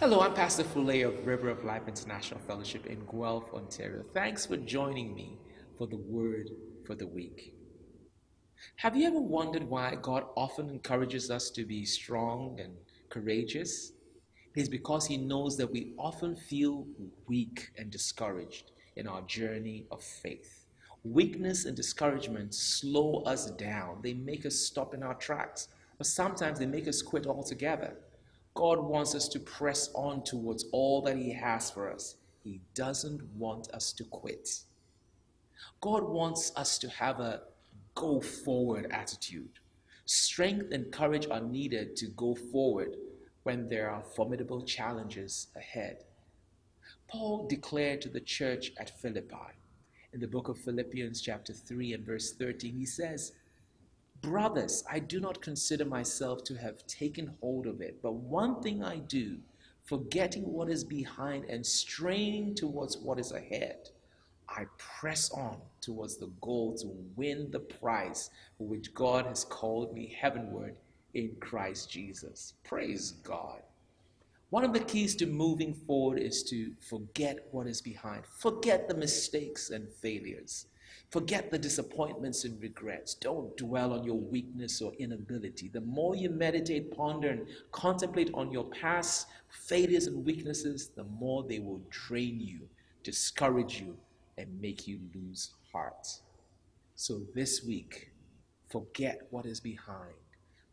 Hello, I'm Pastor Fule of River of Life International Fellowship in Guelph, Ontario. Thanks for joining me for the Word for the Week. Have you ever wondered why God often encourages us to be strong and courageous? It is because He knows that we often feel weak and discouraged in our journey of faith. Weakness and discouragement slow us down, they make us stop in our tracks, or sometimes they make us quit altogether. God wants us to press on towards all that He has for us. He doesn't want us to quit. God wants us to have a go forward attitude. Strength and courage are needed to go forward when there are formidable challenges ahead. Paul declared to the church at Philippi in the book of Philippians, chapter 3 and verse 13, he says, Brothers, I do not consider myself to have taken hold of it, but one thing I do, forgetting what is behind and straining towards what is ahead, I press on towards the goal to win the prize for which God has called me heavenward in Christ Jesus. Praise God. One of the keys to moving forward is to forget what is behind, forget the mistakes and failures. Forget the disappointments and regrets. Don't dwell on your weakness or inability. The more you meditate, ponder, and contemplate on your past failures and weaknesses, the more they will drain you, discourage you, and make you lose heart. So this week, forget what is behind.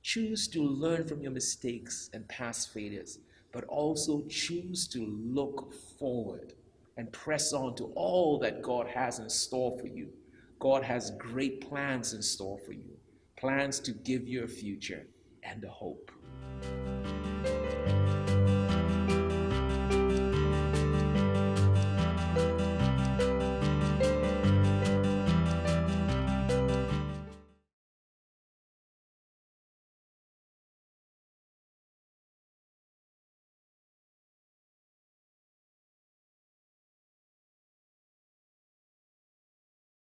Choose to learn from your mistakes and past failures, but also choose to look forward and press on to all that God has in store for you. God has great plans in store for you, plans to give you a future and a hope.